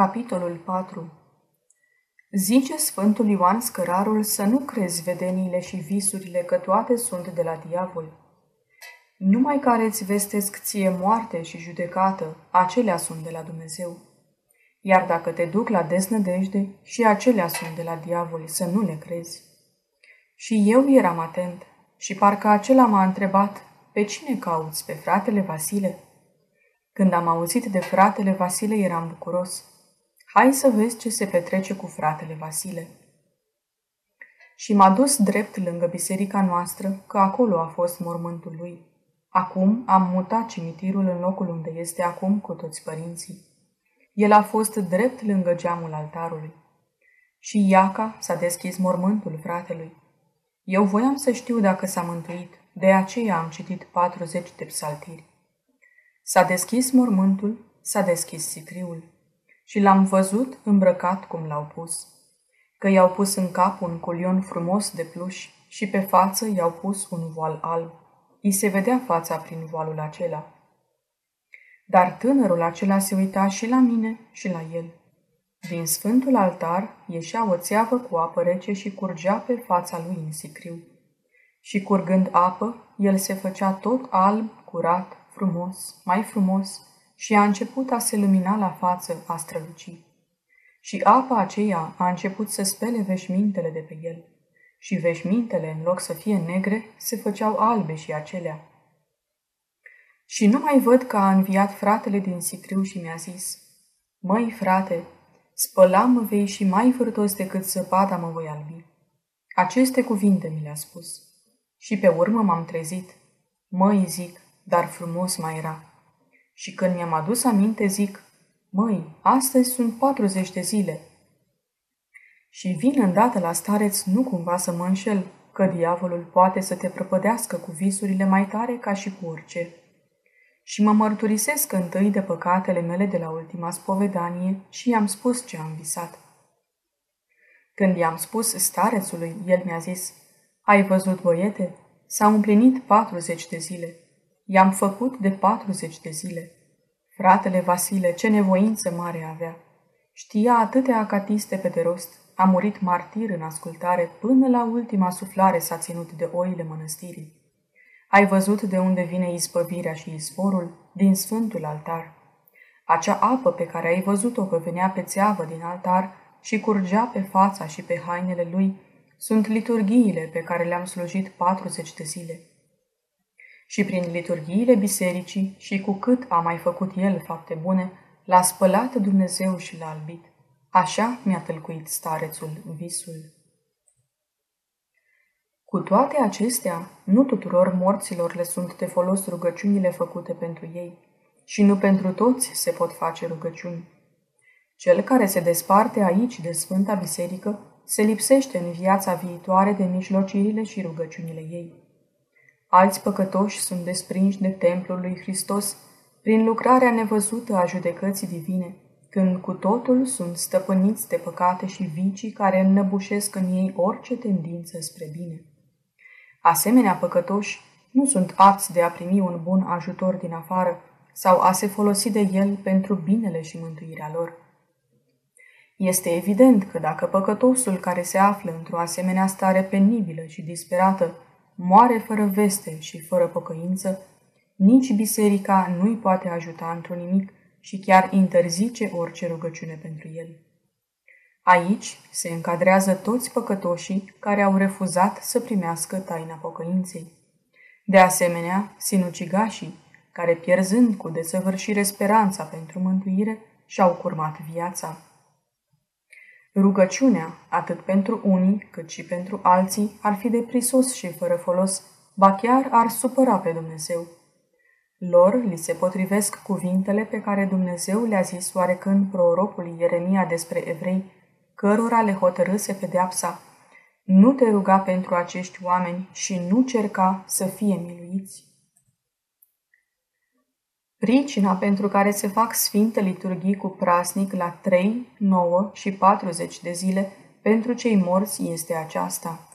Capitolul 4 Zice Sfântul Ioan Scărarul să nu crezi vedeniile și visurile că toate sunt de la diavol. Numai care îți vestesc ție moarte și judecată, acelea sunt de la Dumnezeu. Iar dacă te duc la desnădejde, și acelea sunt de la diavol, să nu le crezi. Și eu eram atent și parcă acela m-a întrebat, pe cine cauți, pe fratele Vasile? Când am auzit de fratele Vasile, eram bucuros. Hai să vezi ce se petrece cu fratele Vasile. Și m-a dus drept lângă biserica noastră, că acolo a fost mormântul lui. Acum am mutat cimitirul în locul unde este acum cu toți părinții. El a fost drept lângă geamul altarului. Și Iaca s-a deschis mormântul fratelui. Eu voiam să știu dacă s-a mântuit, de aceea am citit 40 de psaltiri. S-a deschis mormântul, s-a deschis sicriul și l-am văzut îmbrăcat cum l-au pus. Că i-au pus în cap un culion frumos de pluș și pe față i-au pus un voal alb. I se vedea fața prin voalul acela. Dar tânărul acela se uita și la mine și la el. Din sfântul altar ieșea o țeavă cu apă rece și curgea pe fața lui în sicriu. Și curgând apă, el se făcea tot alb, curat, frumos, mai frumos, și a început a se lumina la față, a străluci. Și apa aceea a început să spele veșmintele de pe el. Și veșmintele, în loc să fie negre, se făceau albe și acelea. Și nu mai văd că a înviat fratele din sicriu și mi-a zis, Măi, frate, spălam vei și mai vârtos decât zăpada mă voi albi. Aceste cuvinte mi le-a spus. Și pe urmă m-am trezit. Măi, zic, dar frumos mai era. Și când mi-am adus aminte, zic, măi, astăzi sunt 40 de zile. Și vin îndată la stareț nu cumva să mă înșel, că diavolul poate să te prăpădească cu visurile mai tare ca și cu orice. Și mă mărturisesc întâi de păcatele mele de la ultima spovedanie și i-am spus ce am visat. Când i-am spus starețului, el mi-a zis, Ai văzut, băiete? S-au împlinit 40 de zile. I-am făcut de 40 de zile. Fratele Vasile, ce nevoință mare avea! Știa atâtea acatiste pe de rost, a murit martir în ascultare, până la ultima suflare s-a ținut de oile mănăstirii. Ai văzut de unde vine izbăvirea și izvorul? Din sfântul altar. Acea apă pe care ai văzut-o că venea pe țeavă din altar și curgea pe fața și pe hainele lui, sunt liturghiile pe care le-am slujit 40 de zile și prin liturghiile bisericii și cu cât a mai făcut el fapte bune, l-a spălat Dumnezeu și l-a albit. Așa mi-a tălcuit starețul visul. Cu toate acestea, nu tuturor morților le sunt de folos rugăciunile făcute pentru ei, și nu pentru toți se pot face rugăciuni. Cel care se desparte aici de Sfânta Biserică se lipsește în viața viitoare de mijlocirile și rugăciunile ei. Alți păcătoși sunt desprinși de templul lui Hristos prin lucrarea nevăzută a judecății divine, când cu totul sunt stăpâniți de păcate și vicii care înnăbușesc în ei orice tendință spre bine. Asemenea păcătoși nu sunt apți de a primi un bun ajutor din afară sau a se folosi de el pentru binele și mântuirea lor. Este evident că dacă păcătosul care se află într-o asemenea stare penibilă și disperată moare fără veste și fără pocăință, nici biserica nu îi poate ajuta într-un nimic și chiar interzice orice rugăciune pentru el. Aici se încadrează toți păcătoșii care au refuzat să primească taina pocăinței. De asemenea, sinucigașii, care pierzând cu desăvârșire speranța pentru mântuire, și-au curmat viața. Rugăciunea, atât pentru unii cât și pentru alții, ar fi de prisos și fără folos, ba chiar ar supăra pe Dumnezeu. Lor li se potrivesc cuvintele pe care Dumnezeu le-a zis oarecând prorocului Ieremia despre evrei, cărora le hotărâse pedeapsa, nu te ruga pentru acești oameni și nu cerca să fie miluiți. Pricina pentru care se fac sfinte liturghii cu prasnic la 3, 9 și 40 de zile pentru cei morți este aceasta.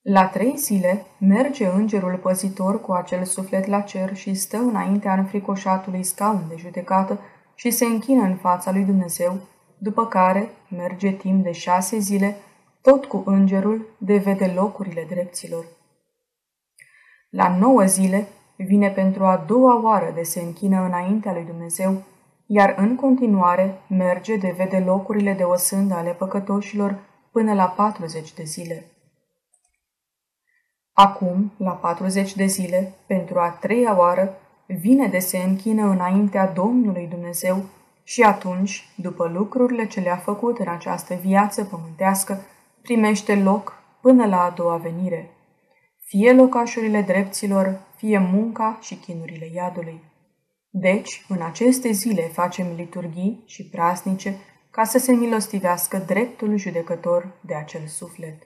La trei zile merge îngerul păzitor cu acel suflet la cer și stă înaintea înfricoșatului scaun de judecată și se închină în fața lui Dumnezeu, după care merge timp de șase zile, tot cu îngerul, de vede locurile drepților. La nouă zile vine pentru a doua oară de se închină înaintea lui Dumnezeu, iar în continuare merge de vede locurile de osândă ale păcătoșilor până la 40 de zile. Acum, la 40 de zile, pentru a treia oară, vine de se închină înaintea Domnului Dumnezeu și atunci, după lucrurile ce le-a făcut în această viață pământească, primește loc până la a doua venire, fie locașurile drepților, fie munca și chinurile iadului. Deci, în aceste zile facem liturghii și praznice ca să se milostivească dreptul judecător de acel suflet.